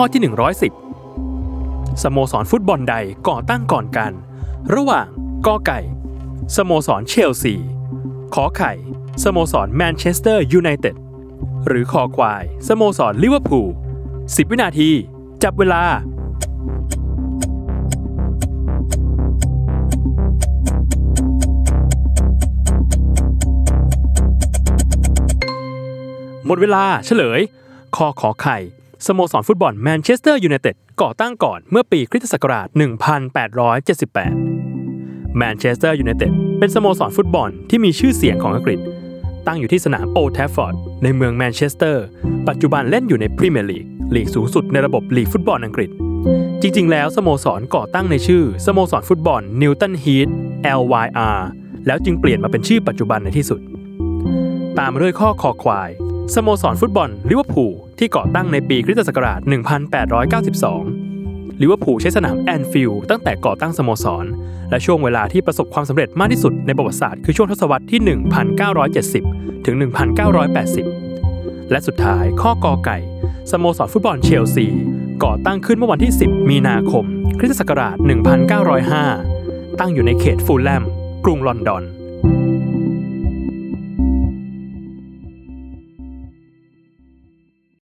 ข้อที่ 110 สโมสรฟุตบอลใดก่อตั้งก่อนกัน ระหว่างกอไก่ สโมสรเชลซี ขอไข่ สโมสรแมนเชสเตอร์ยูไนเต็ด หรือคอควาย สโมสรลิเวอร์พูล 10 วินาที จับเวลาหมดเวลาเฉลยคอขอไข่ สโมสรฟุตบอลแมนเชสเตอร์ยูไนเต็ดก่อตั้งก่อนเมื่อปีคริสตศักราช 1878 แมนเชสเตอร์ยูไนเต็ดเป็นสโมสรฟุตบอลที่มีชื่อเสียงของอังกฤษ ตั้งอยู่ที่สนามโอ d ์ a ทฟฟอร์ดในเมืองแมนเชสเตอร์ ปัจจุบันเล่นอยู่ในพรีเมียร์ลีกลีกสูงสุดในระบบลีกฟุตบอลอังกฤษ จริงๆ แล้วสโมสรก่อตั้งในชื่อสโมสรฟุตบอลนิวตันฮีท LYR แล้วจึงเปลี่ยนมาเป็นชื่อปัจจุบันในที่สุด ตามมาด้วยข้อคอควาย สโมสรฟุตบอลลิเวอร์พูลที่ก่อตั้งในปีคริสตศักราช 1892 ลิเวอร์พูลใช้สนามแอนฟิลด์ตั้งแต่ก่อตั้งสโมสร และช่วงเวลาที่ประสบความสำเร็จมากที่สุดในประวัติศาสตร์คือช่วงทศวรรษที่ 1970 ถึง 1980 และสุดท้ายข้อกอไก่ สโมสรฟุตบอลเชลซีก่อตั้งขึ้นเมื่อวันที่ 10 มีนาคม คริสตศักราช 1905 ตั้งอยู่ในเขตฟูลแลม กรุงลอนดอน